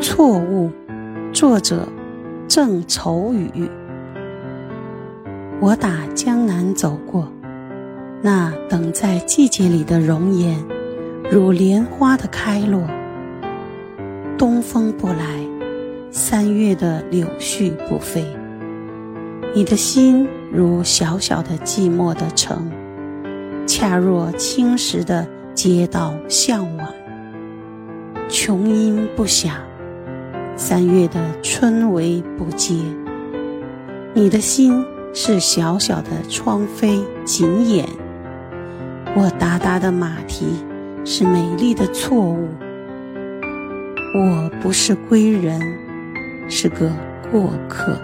错误，作者郑愁予。我打江南走过，那等在季节里的容颜，如莲花的开落。东风不来，三月的柳絮不飞。你的心如小小的寂寞的城，恰若青石的街道向晚。琼音不响，三月的春雷不接。你的心是小小的窗扉紧掩，我达达的马蹄是美丽的错误。我不是归人，是个过客。